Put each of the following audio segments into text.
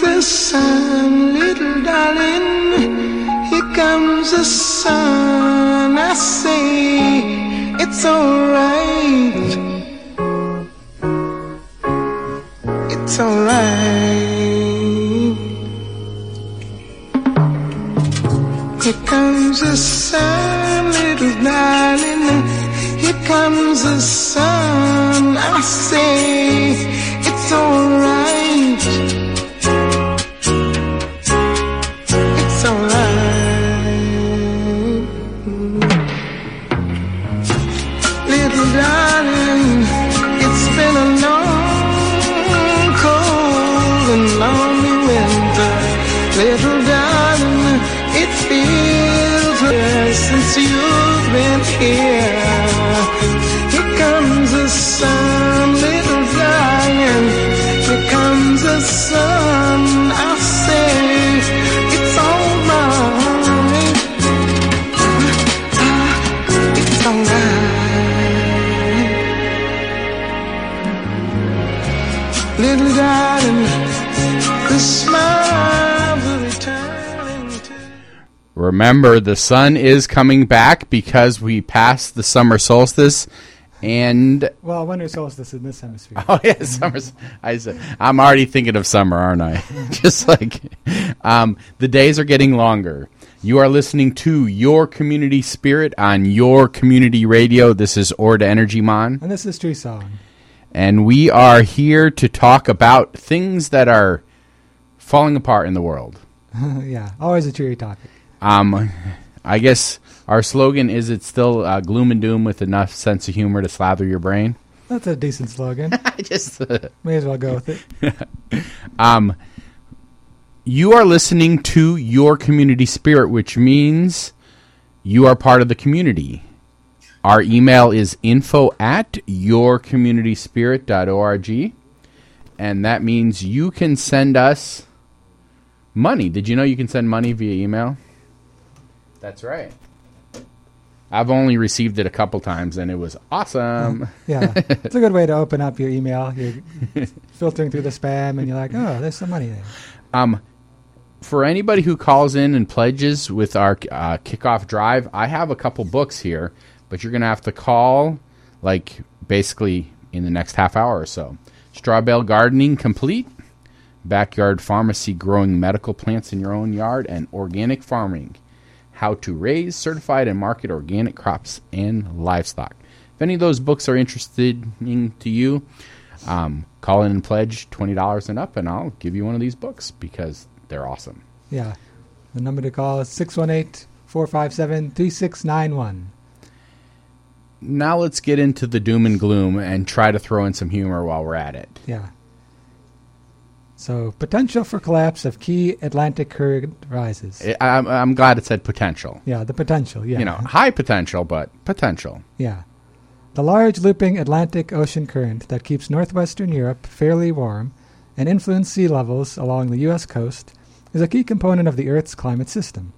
the sun, little darling. Here comes the sun. I say it's alright. Here Remember, the sun is coming back because we passed the summer solstice, and Well, winter solstice in this hemisphere. oh yeah, summer. I said, I'm already thinking of summer, aren't I? Just like um, the days are getting longer. You are listening to your community spirit on your community radio. This is Orda Energy Mon. And this is Tree Song. and we are here to talk about things that are falling apart in the world. yeah, always a cheery topic. Um, I guess our slogan is it's still uh, gloom and doom with enough sense of humor to slather your brain. That's a decent slogan. I just uh, May as well go with it. um, you are listening to your community spirit, which means you are part of the community. Our email is info at yourcommunityspirit.org. And that means you can send us money. Did you know you can send money via email? That's right. I've only received it a couple times and it was awesome. Yeah, it's a good way to open up your email. You're filtering through the spam, and you're like, oh, there's some money there. Um, for anybody who calls in and pledges with our uh, kickoff drive, I have a couple books here, but you're gonna have to call like basically in the next half hour or so. Straw Bale Gardening Complete, Backyard Pharmacy Growing Medical Plants in Your Own Yard, and Organic Farming How to Raise, Certified, and Market Organic Crops and Livestock. If any of those books are interesting to you, um, call in and pledge $20 and up, and I'll give you one of these books because they're awesome. Yeah, the number to call is 618 457 3691. Now let's get into the doom and gloom and try to throw in some humor while we're at it. Yeah. So, potential for collapse of key Atlantic current rises. Eh, I- I'm, I'm glad it said potential. yeah, the potential. Yeah. You know, high potential, but potential. Yeah. The large looping Atlantic Ocean current that keeps northwestern Europe fairly warm and influences sea levels along the U.S. coast is a key component of the Earth's climate system.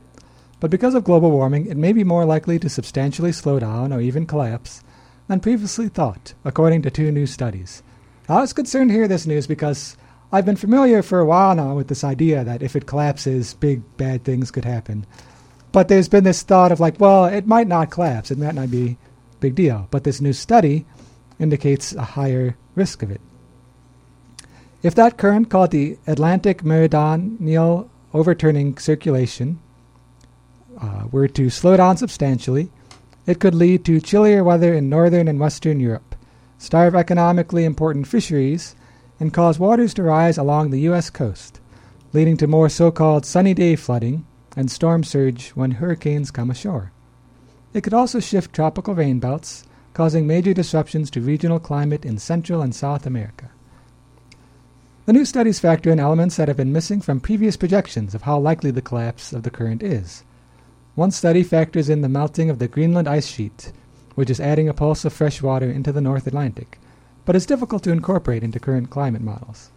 But because of global warming, it may be more likely to substantially slow down or even collapse than previously thought, according to two new studies. I was concerned to hear this news because I've been familiar for a while now with this idea that if it collapses, big bad things could happen. But there's been this thought of like, well, it might not collapse, it might not be a big deal. But this new study indicates a higher risk of it. If that current called the Atlantic Meridional Overturning Circulation uh, were to slow down substantially, it could lead to chillier weather in northern and western Europe, starve economically important fisheries, and cause waters to rise along the U.S. coast, leading to more so called sunny day flooding and storm surge when hurricanes come ashore. It could also shift tropical rain belts, causing major disruptions to regional climate in Central and South America. The new studies factor in elements that have been missing from previous projections of how likely the collapse of the current is. One study factors in the melting of the Greenland ice sheet, which is adding a pulse of fresh water into the North Atlantic, but is difficult to incorporate into current climate models.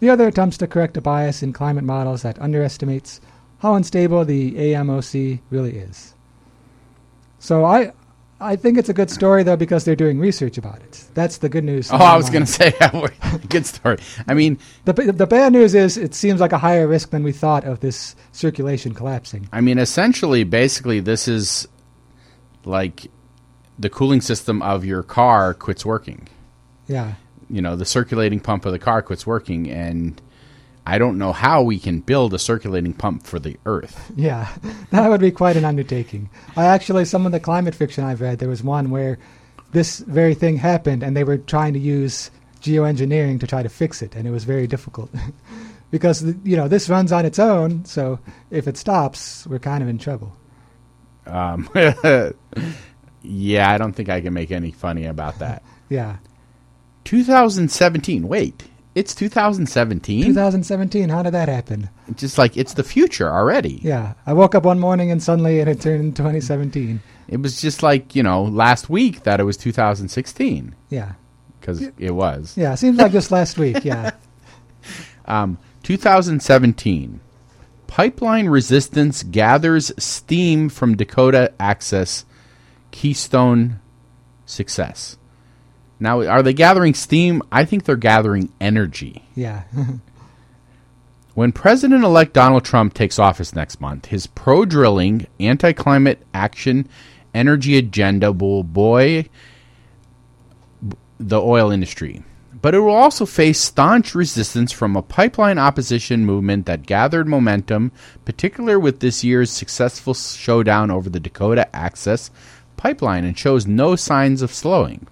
The other attempts to correct a bias in climate models that underestimates how unstable the AMOC really is. So I I think it's a good story though because they're doing research about it. That's the good news. Oh, I was going to say, good story. I mean, the the bad news is it seems like a higher risk than we thought of this circulation collapsing. I mean, essentially, basically, this is like the cooling system of your car quits working. Yeah. You know, the circulating pump of the car quits working, and I don't know how we can build a circulating pump for the Earth. Yeah, that would be quite an undertaking. I actually, some of the climate fiction I've read, there was one where this very thing happened, and they were trying to use geoengineering to try to fix it, and it was very difficult. because you know this runs on its own, so if it stops, we're kind of in trouble. Um, yeah, I don't think I can make any funny about that. yeah. 2017. Wait, it's 2017? 2017. How did that happen? Just like it's the future already. Yeah. I woke up one morning and suddenly it had turned 2017. It was just like, you know, last week that it was 2016. Yeah. Because it was. Yeah. it Seems like just last week. Yeah. Um, 2017. Pipeline resistance gathers steam from Dakota Access Keystone success. Now, are they gathering steam? I think they're gathering energy. Yeah. when President elect Donald Trump takes office next month, his pro drilling, anti climate action, energy agenda will buoy the oil industry. But it will also face staunch resistance from a pipeline opposition movement that gathered momentum, particularly with this year's successful showdown over the Dakota Access pipeline, and shows no signs of slowing.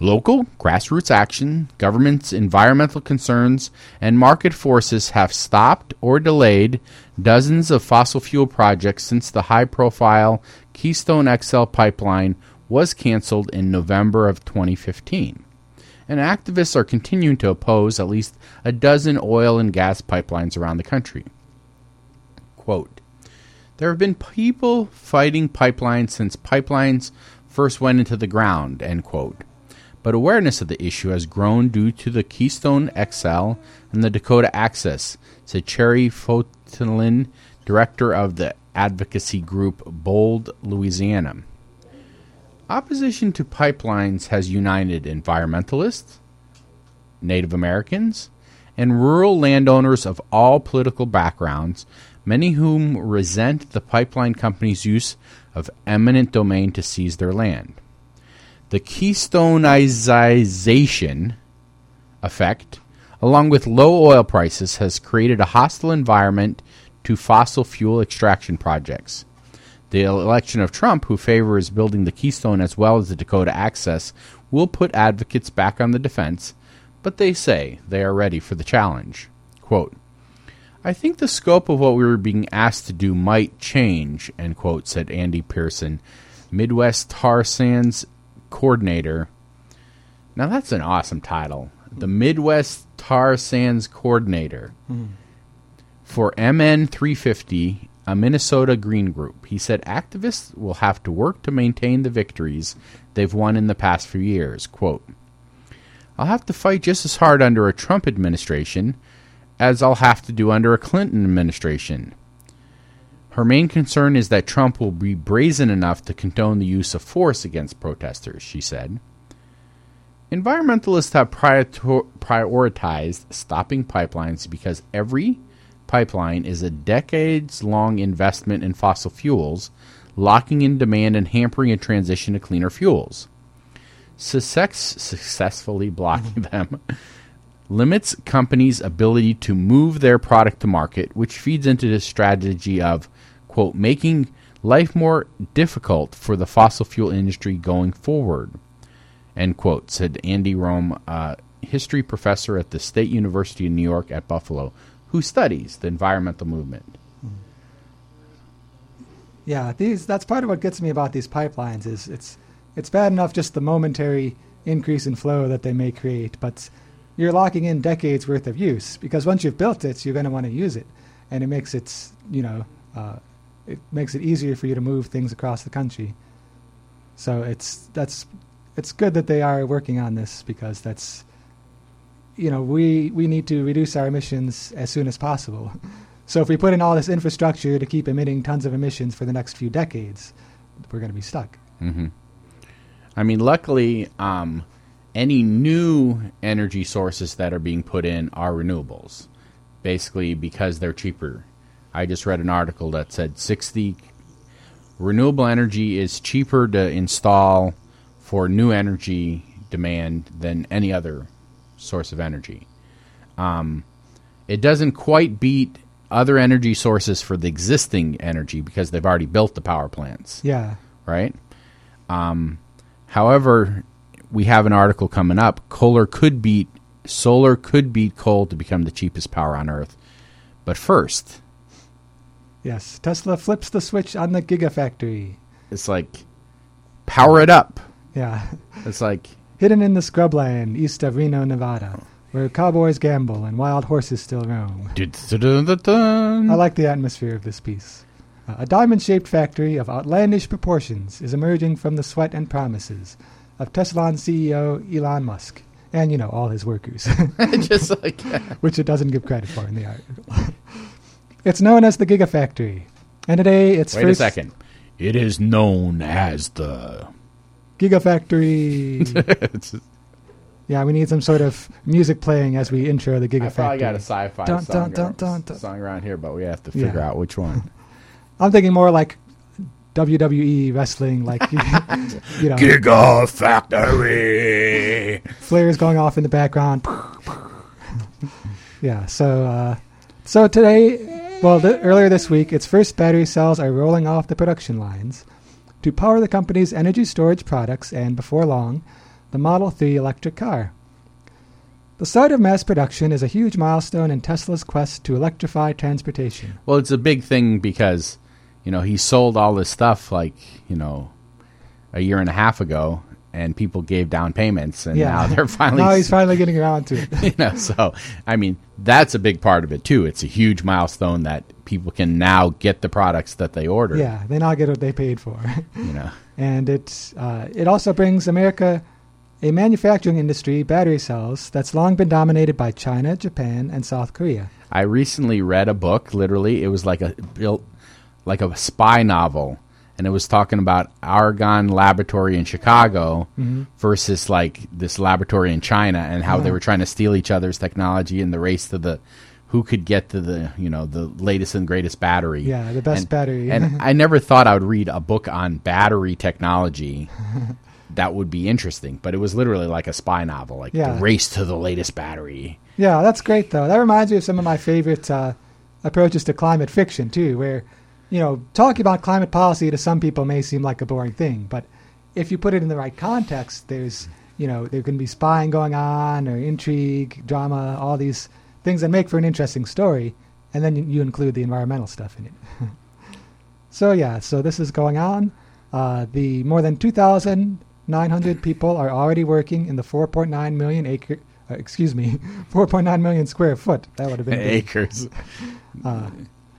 Local, grassroots action, government's environmental concerns, and market forces have stopped or delayed dozens of fossil fuel projects since the high profile Keystone XL pipeline was canceled in November of 2015. And activists are continuing to oppose at least a dozen oil and gas pipelines around the country. Quote There have been people fighting pipelines since pipelines first went into the ground, end quote but awareness of the issue has grown due to the Keystone XL and the Dakota Access, said Cherri Foytlin, director of the advocacy group Bold, Louisiana. Opposition to pipelines has united environmentalists, Native Americans, and rural landowners of all political backgrounds, many whom resent the pipeline company's use of eminent domain to seize their land. The keystoneization effect, along with low oil prices, has created a hostile environment to fossil fuel extraction projects. The election of Trump, who favors building the Keystone as well as the Dakota Access, will put advocates back on the defense, but they say they are ready for the challenge. Quote, I think the scope of what we were being asked to do might change, end quote, said Andy Pearson, Midwest Tar Sands coordinator. Now that's an awesome title. The Midwest Tar Sands coordinator mm. for MN 350, a Minnesota Green Group. He said activists will have to work to maintain the victories they've won in the past few years. Quote, I'll have to fight just as hard under a Trump administration as I'll have to do under a Clinton administration. Her main concern is that Trump will be brazen enough to condone the use of force against protesters, she said. Environmentalists have prioritized stopping pipelines because every pipeline is a decades long investment in fossil fuels, locking in demand and hampering a transition to cleaner fuels. Success, successfully blocking them limits companies' ability to move their product to market, which feeds into the strategy of quote, making life more difficult for the fossil fuel industry going forward, end quote, said Adam Rome, a history professor at the State University of New York at Buffalo, who studies the environmental movement. Yeah, these that's part of what gets me about these pipelines is it's it's bad enough just the momentary increase in flow that they may create, but you're locking in decades worth of use because once you've built it, you're going to want to use it, and it makes it you know uh, it makes it easier for you to move things across the country. So it's that's it's good that they are working on this because that's you know we we need to reduce our emissions as soon as possible. So if we put in all this infrastructure to keep emitting tons of emissions for the next few decades, we're going to be stuck. I mean, luckily, um, any new energy sources that are being put in are renewables, basically because they're cheaper. I just read an article that said 60 renewable energy is cheaper to install for new energy demand than any other source of energy. Um, it doesn't quite beat other energy sources for the existing energy because they've already built the power plants Yeah. right? Um, however, we have an article coming up. Solar could beat solar could beat coal to become the cheapest power on Earth. But first, Yes. Tesla flips the switch on the Gigafactory. it's like power it up. Yeah. It's like Hidden in the scrubland east of Reno, Nevada, where cowboys gamble and wild horses still roam. I like the atmosphere of this piece. Uh, a diamond shaped factory of outlandish proportions is emerging from the sweat and promises of Tesla CEO Elon Musk. And, you know, all his workers, just like which it doesn't give credit for in the article. It's known as the Gigafactory. And today it's wait a second. It is known as the. Gigafactory. It's- yeah, we need some sort of music playing as we intro the I Gigafactory. probably got a sci-fi Dun, song, dun, dun, dun, dun. song around here, but we have to figure Yeah. out which one. I'm thinking more like WWE wrestling, like you know, Giga Factory. flares going off in the background. yeah. So, uh, so today, well, th- earlier this week, its first battery cells are rolling off the production lines to power the company's energy storage products, and before long, the Model 3 electric car. The start of mass production is a huge milestone in Tesla's quest to electrify transportation. Well, it's a big thing because, you know, he sold all this stuff like, you know, a year and a half ago, and people gave down payments, and Yeah. now they're finally. now he's finally getting around to it. you know, so I mean, that's a big part of it too. It's a huge milestone that people can now get the products that they ordered. yeah, they now get what they paid for. You know, and it uh, it also brings America a manufacturing industry, battery cells, that's long been dominated by China, Japan, and South Korea. I recently read a book. Literally, it was like a built like a spy novel, and it was talking about Argonne Laboratory in Chicago versus like this laboratory in China, and how they were trying to steal each other's technology in the race to the who could get to the you know the latest and greatest battery. Yeah, the best and, battery. and I never thought I would read a book on battery technology. That would be interesting, but it was literally like a spy novel, like Yeah. the race to the latest battery. Yeah, that's great though. That reminds me of some of my favorite uh, approaches to climate fiction too, where you know talking about climate policy to some people may seem like a boring thing, but if you put it in the right context, there's you know there can be spying going on or intrigue, drama, all these things that make for an interesting story, and then you, you include the environmental stuff in it. so yeah, so this is going on. Uh, the more than 2,900 people are already working in the 4.9 million acre, uh, excuse me, 4.9 million square foot. That would have been. Acres. Uh,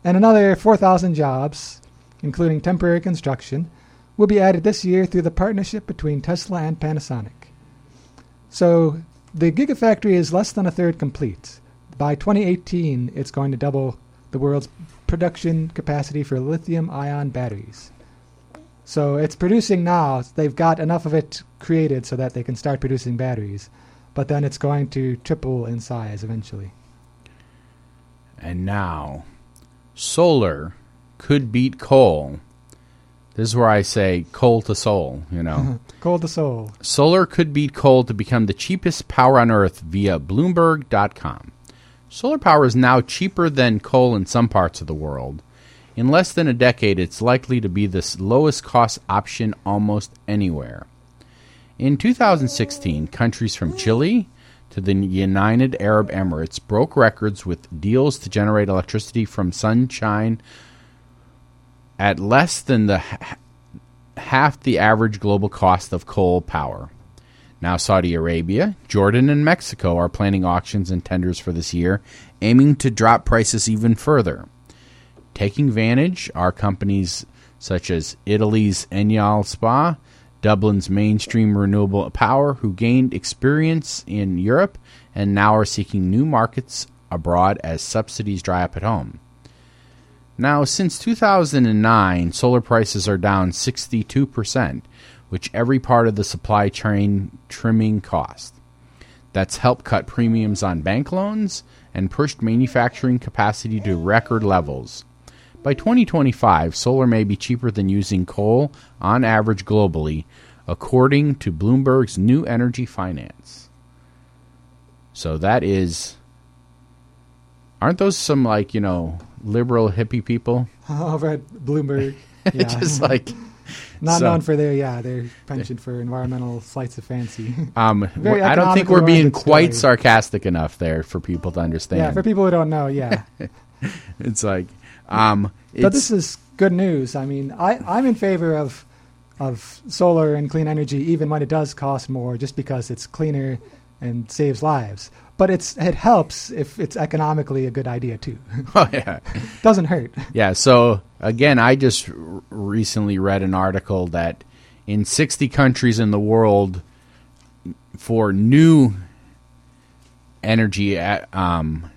and another 4,000 jobs, including temporary construction, will be added this year through the partnership between Tesla and Panasonic. So the Gigafactory is less than a third complete. By 2018, it's going to double the world's production capacity for lithium ion batteries. So it's producing now. They've got enough of it created so that they can start producing batteries. But then it's going to triple in size eventually. And now, solar could beat coal. This is where I say coal to soul, you know. coal to soul. solar could beat coal to become the cheapest power on Earth via Bloomberg.com. Solar power is now cheaper than coal in some parts of the world. In less than a decade, it's likely to be the lowest cost option almost anywhere. In 2016, countries from Chile to the United Arab Emirates broke records with deals to generate electricity from sunshine at less than the half the average global cost of coal power. Now, Saudi Arabia, Jordan, and Mexico are planning auctions and tenders for this year, aiming to drop prices even further. Taking advantage are companies such as Italy's Enel Spa, Dublin's mainstream renewable power, who gained experience in Europe and now are seeking new markets abroad as subsidies dry up at home. Now, since 2009, solar prices are down 62%, which every part of the supply chain trimming cost. That's helped cut premiums on bank loans and pushed manufacturing capacity to record levels. By 2025, solar may be cheaper than using coal on average globally, according to Bloomberg's New Energy Finance. So that is. Aren't those some, like, you know, liberal hippie people? Over at Bloomberg. Yeah. Just like. Not so- known for their yeah their penchant for environmental flights of fancy. Um, I don't think we're being quite story. sarcastic enough there for people to understand. yeah, for people who don't know, yeah. it's like, um, but this is good news. I mean, I I'm in favor of of solar and clean energy, even when it does cost more, just because it's cleaner and saves lives. But it's it helps if it's economically a good idea too. oh yeah, Doesn't hurt. yeah. So again, I just r- recently read an article that in 60 countries in the world, for new energy, uh, um,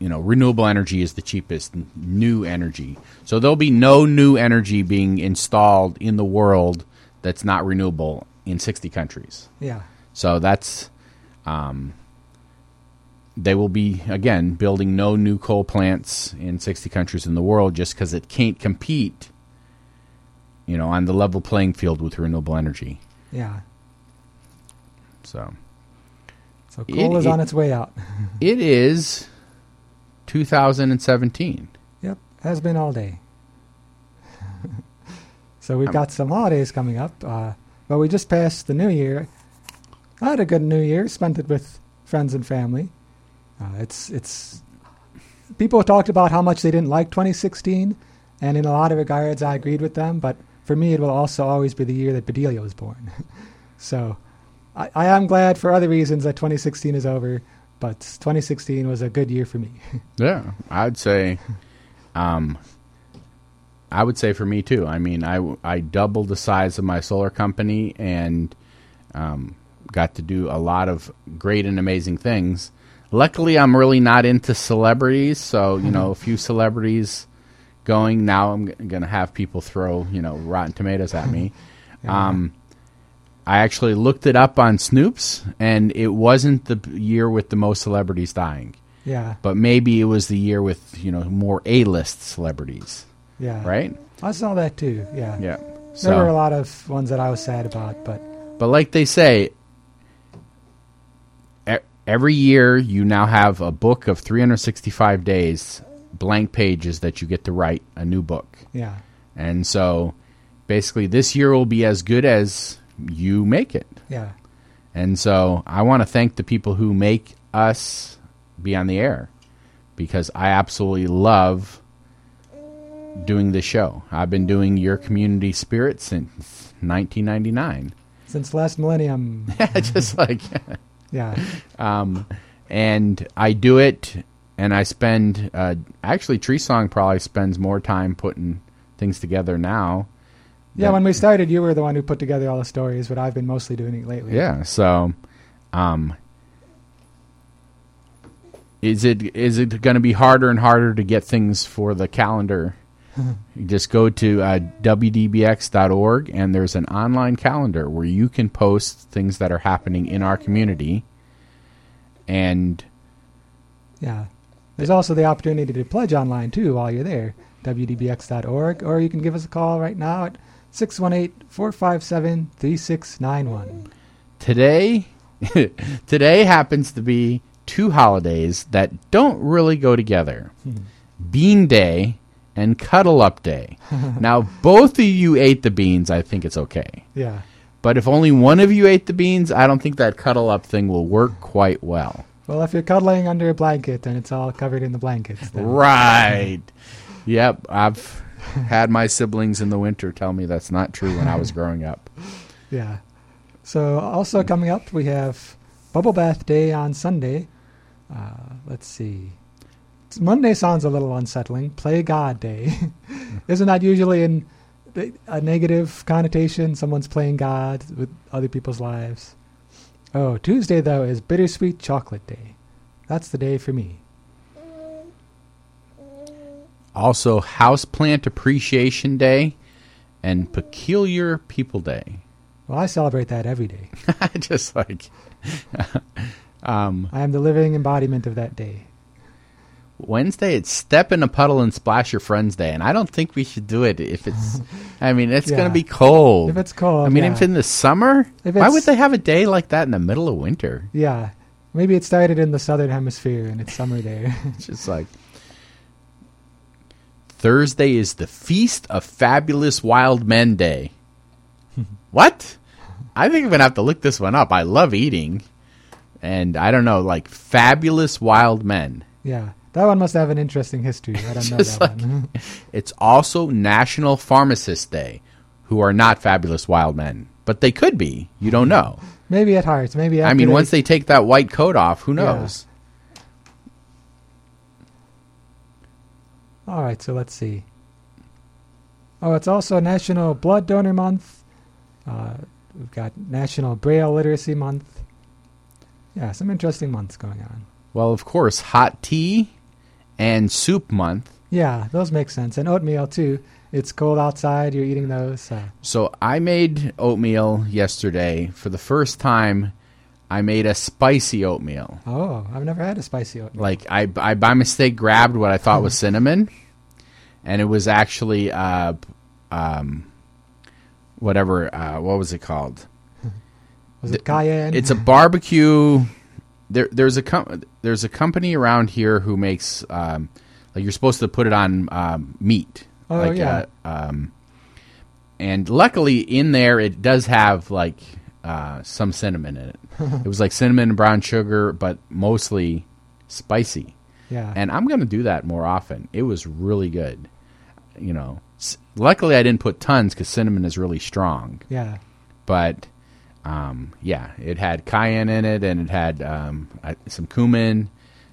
you know, renewable energy is the cheapest new energy. So there'll be no new energy being installed in the world that's not renewable in 60 countries. Yeah. So that's um, they will be again building no new coal plants in 60 countries in the world just because it can't compete, you know, on the level playing field with renewable energy. Yeah. So So coal is it- on its way out. it is 2017. Yep, has been all day. so we've Um, got some holidays coming up. Uh, but we just passed the New Year. I had a good New Year. Spent it with friends and family. Uh, it's it's people talked about how much they didn't like 2016, and in a lot of regards, I agreed with them. But for me, it will also always be the year that Bedelia was born. so I, I am glad for other reasons that 2016 is over. But 2016 was a good year for me. Yeah, I'd say, um, I would say for me too. I mean, I I doubled the size of my solar company and um, got to do a lot of great and amazing things. Luckily, I'm really not into celebrities, so you know, a few celebrities going. Now I'm g- gonna have people throw you know rotten tomatoes at me. Um, I actually looked it up on Snopes, and it wasn't the year with the most celebrities dying yeah, but maybe it was the year with you know more A-list celebrities, yeah. right? I saw that too. Yeah. Yeah. There were a lot of ones that I was sad about, but but like they say, every year you now have a book of 365 days, blank pages that you get to write a new book, yeah, and so basically this year will be as good as you make it. yeah, And so I want to thank the people who make us be on the air because I absolutely love doing this show. I've been doing your community spirit since 1999. since last millennium. Just like yeah, um and I do it and I spend uh actually Tree Song probably spends more time putting things together now. Yeah. than- When we started, you were the one who put together all the stories, but I've been mostly doing it lately. Yeah. So, um, is it is it going to be harder and harder to get things for the calendar? just go to uh, wdbx.org and there's an online calendar where you can post things that are happening in our community. And yeah. There's also the opportunity to pledge online too while you're there. WDBX.org, or you can give us a call right now at 618-457-3691. today, today happens to be two holidays that don't really go together. Hmm. Bean Day and Cuddle Up Day. now, both of you ate the beans. I think it's okay. Yeah. But if only one of you ate the beans, I don't think that cuddle up thing will work quite well. Well, if you're cuddling under a blanket and it's all covered in the blankets, then Right. Yep. I've had my siblings in the winter tell me that's not true when I was growing up. Yeah. So also coming up, we have Bubble Bath Day on Sunday. Uh, let's see. Monday sounds a little unsettling. Play God Day. Isn't that usually in a negative connotation? Someone's playing God with other people's lives. Oh, Tuesday though is Bittersweet Chocolate Day. That's the day for me. Also, Houseplant Appreciation Day and Peculiar People Day. Well, I celebrate that every day. I just like um, I am the living embodiment of that day. Wednesday, it's Step in a Puddle and Splash Your Friends Day, and I don't think we should do it if it's. I mean, it's Yeah. going to be cold. If it's cold, I mean, yeah. if in the summer, If why would they have a day like that in the middle of winter? Yeah. Maybe it started in the southern hemisphere and it's summer there. It's just like Thursday is the Feast of Fabulous Wild Men Day. what? I think I'm gonna have to look this one up. I love eating, and I don't know, like fabulous wild men. yeah. That one must have an interesting history. I don't know that like- one. It's also National Pharmacist Day, who are not fabulous wild men, but they could be. You don't know. maybe at heart. Maybe I mean, they- once they take that white coat off, who knows? All right, so let's see. Oh, it's also National Blood Donor Month. Uh, we've got National Braille Literacy Month. Yeah, some interesting months going on. Well, of course, hot tea and soup month. Yeah, those make sense. And oatmeal, too. It's cold outside, you're eating those. Uh, So I made oatmeal yesterday for the first time. I made a spicy oatmeal. oh, I've never had a spicy oatmeal. Like I, I by mistake grabbed what I thought was cinnamon, and it was actually uh, um, whatever. Uh, what was it called? Was it cayenne? It's a barbecue. There, there's a com- there's a company around here who makes um, like you're supposed to put it on um, meat. Oh, like, yeah. Uh, um, and luckily in there it does have like uh, some cinnamon in it. it was like cinnamon and brown sugar, but mostly spicy. yeah. And I'm gonna do that more often. It was really good. You know, S- luckily I didn't put tons because cinnamon is really strong yeah. but um, yeah, it had cayenne in it, and it had um, some cumin,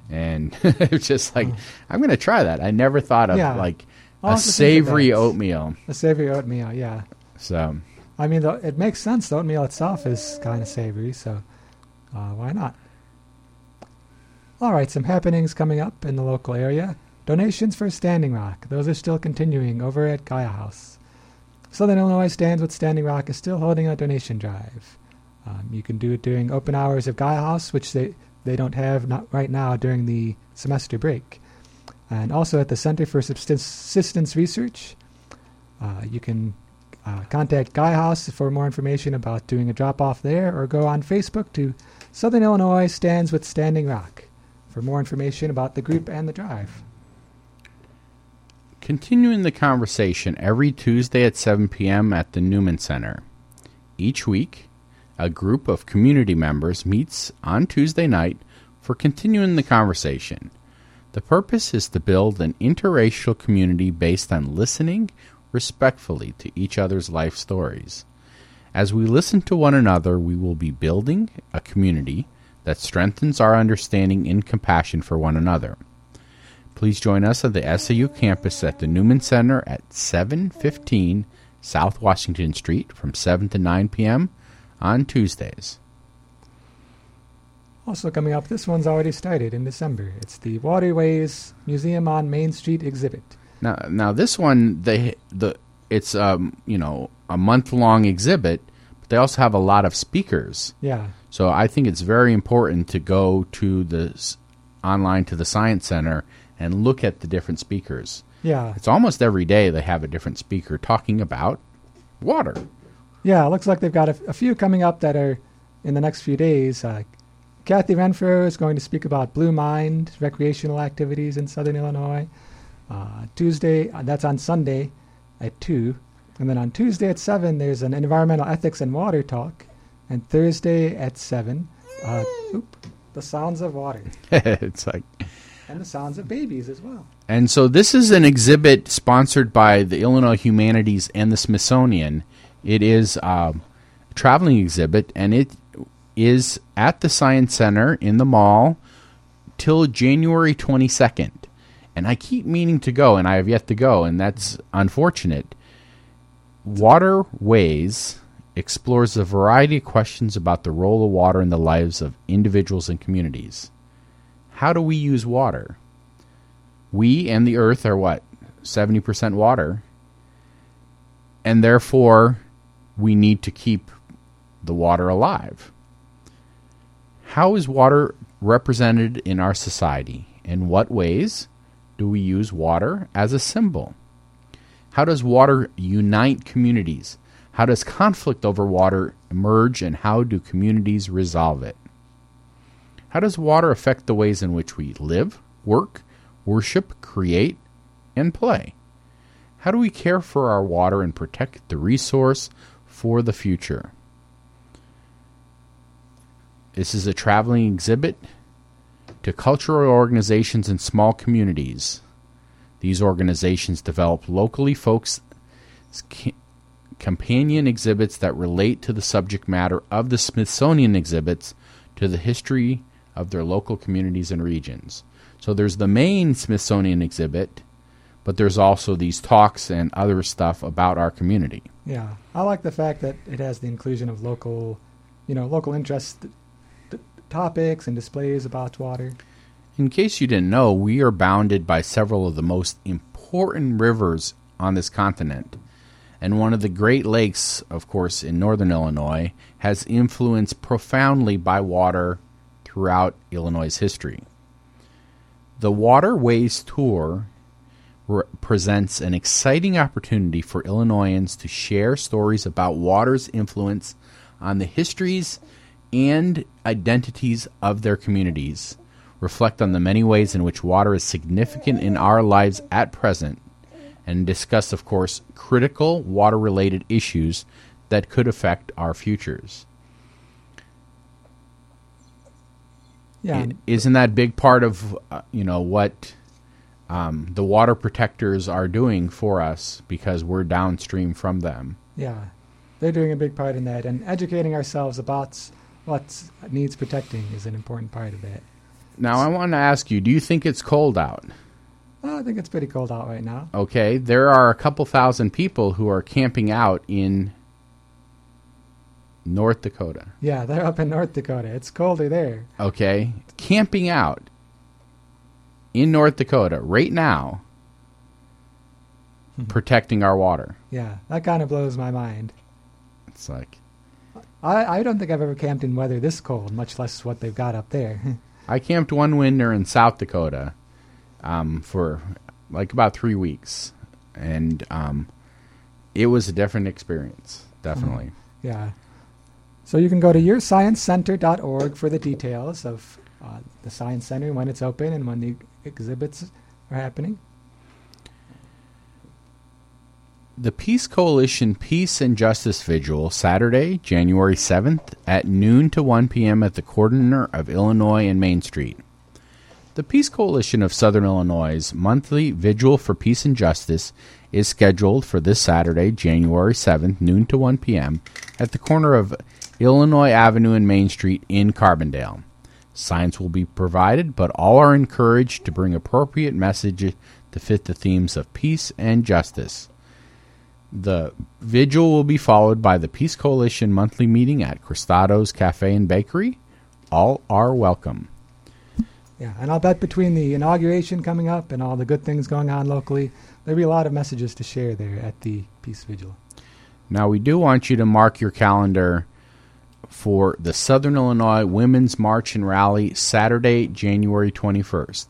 and it was just like I'm gonna try that. I never thought of Yeah. like I'll a have to think of savory oatmeal. A savory oatmeal, yeah. So I mean, the, it makes sense. The oatmeal itself is kind of savory, so uh, why not? All right, some happenings coming up in the local area. Donations for Standing Rock. Those are still continuing over at Gaia House. Southern Illinois Stands with Standing Rock is still holding a donation drive. Um, you can do it during open hours of Gaia House, which they, they don't have not right now during the semester break. And also at the Center for Subsist- Subsistence Research. Uh, you can uh, contact Gaia House for more information about doing a drop off there, or go on Facebook to Southern Illinois Stands with Standing Rock for more information about the group and the drive. continuing the conversation every Tuesday at 7 p.m. at the Newman Center. Each week, a group of community members meets on Tuesday night for continuing the conversation. The purpose is to build an interracial community based on listening respectfully to each other's life stories. As we listen to one another, we will be building a community that strengthens our understanding and compassion for one another. Please join us at the SIU campus at the Newman Center at 715 South Washington Street from 7 to 9 p.m. on Tuesdays. Also coming up, this one's already started in December. It's the Waterways Museum on Main Street exhibit. Now, now this one, they the it's um you know a month long exhibit, but they also have a lot of speakers. Yeah, So I think it's very important to go to the online to the Science Center and look at the different speakers. yeah, It's almost every day they have a different speaker talking about water. yeah. It looks like they've got a, a few coming up that are in the next few days. Uh, Kathy Renfro is going to speak about Blue Mind recreational activities in Southern Illinois. Uh, Tuesday, uh, that's on Sunday at 2. And then on Tuesday at 7, there's an environmental ethics and water talk. And Thursday at 7, uh, oop, the sounds of water. it's like And the sounds of babies as well. And so this is an exhibit sponsored by the Illinois Humanities and the Smithsonian. It is um, a traveling exhibit, and it is at the Science Center in the mall till January 22nd. And I keep meaning to go, and I have yet to go, and that's unfortunate. Waterways explores a variety of questions about the role of water in the lives of individuals and communities. How do we use water? We and the earth are what? 70% water, and therefore we need to keep the water alive. How is water represented in our society? In what ways do we use water as a symbol? How does water unite communities? How does conflict over water emerge, and how do communities resolve it? How does water affect the ways in which we live, work, worship, create, and play? How do we care for our water and protect the resource for the future? This is a traveling exhibit to cultural organizations and small communities. These organizations develop locally folks companion exhibits that relate to the subject matter of the Smithsonian exhibits to the history of their local communities and regions. So there's the main Smithsonian exhibit, but there's also these talks and other stuff about our community. Yeah, I like the fact that it has the inclusion of local, you know, local interest t- topics and displays about water. In case you didn't know, we are bounded by several of the most important rivers on this continent. And one of the Great Lakes, of course, in northern Illinois, has influenced profoundly by water throughout Illinois' history. The Waterways Tour re- presents an exciting opportunity for Illinoisans to share stories about water's influence on the histories and identities of their communities, reflect on the many ways in which water is significant in our lives at present, and discuss, of course, critical water related issues that could affect our futures. Yeah, is isn't that big part of uh, you know what um, the water protectors are doing for us because we're downstream from them? yeah, they're doing a big part in that, and educating ourselves about what needs protecting is an important part of it. Now, I want to ask you: Do you think it's cold out? Well, I think it's pretty cold out right now. Okay, there are a couple thousand people who are camping out in North Dakota. Yeah, they're up in North Dakota. It's colder there. Okay, camping out in North Dakota right now, hmm. protecting our water. Yeah, that kind of blows my mind. It's like I, I don't think I've ever camped in weather this cold, much less what they've got up there. I camped one winter in South Dakota um, for like about three weeks, and um, it was a different experience. Definitely. yeah. So you can go to yoursciencecenter.org for the details of uh, the Science Center, when it's open, and when the exhibits are happening. The Peace Coalition Peace and Justice Vigil, Saturday, January 7th at noon to 1 p.m. at the corner of Illinois and Main Street. The Peace Coalition of Southern Illinois' monthly Vigil for Peace and Justice is scheduled for this Saturday, January 7th, noon to 1 p.m. at the corner of Illinois Avenue and Main Street in Carbondale. Signs will be provided, but all are encouraged to bring appropriate messages to fit the themes of peace and justice. The vigil will be followed by the Peace Coalition monthly meeting at Cristaudo's Cafe and Bakery. All are welcome. Yeah, and I'll bet between the inauguration coming up and all the good things going on locally, there'll be a lot of messages to share there at the Peace Vigil. Now, we do want you to mark your calendar for the Southern Illinois Women's March and Rally Saturday, January 21st.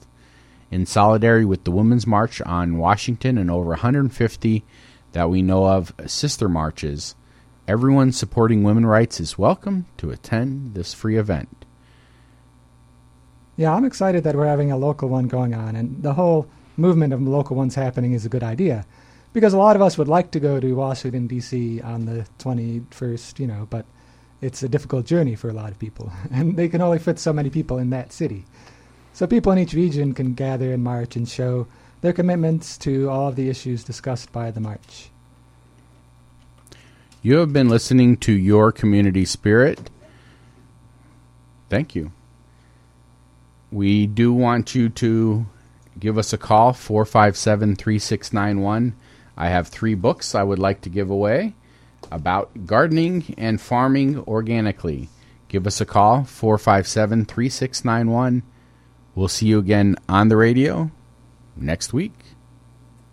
In solidarity with the Women's March on Washington and over 150 that we know of sister marches, everyone supporting women rights is welcome to attend this free event. Yeah, I'm excited that we're having a local one going on, and the whole movement of local ones happening is a good idea. Because a lot of us would like to go to Washington, D.C. on the 21st, you know, but it's a difficult journey for a lot of people, and they can only fit so many people in that city. So people in each region can gather and march and show their commitments to all of the issues discussed by the march. You have been listening to Your Community Spirit. Thank you. We do want you to give us a call 457 3691. I have three books I would like to give away about gardening and farming organically. Give us a call 457 3691. We'll see you again on the radio next week.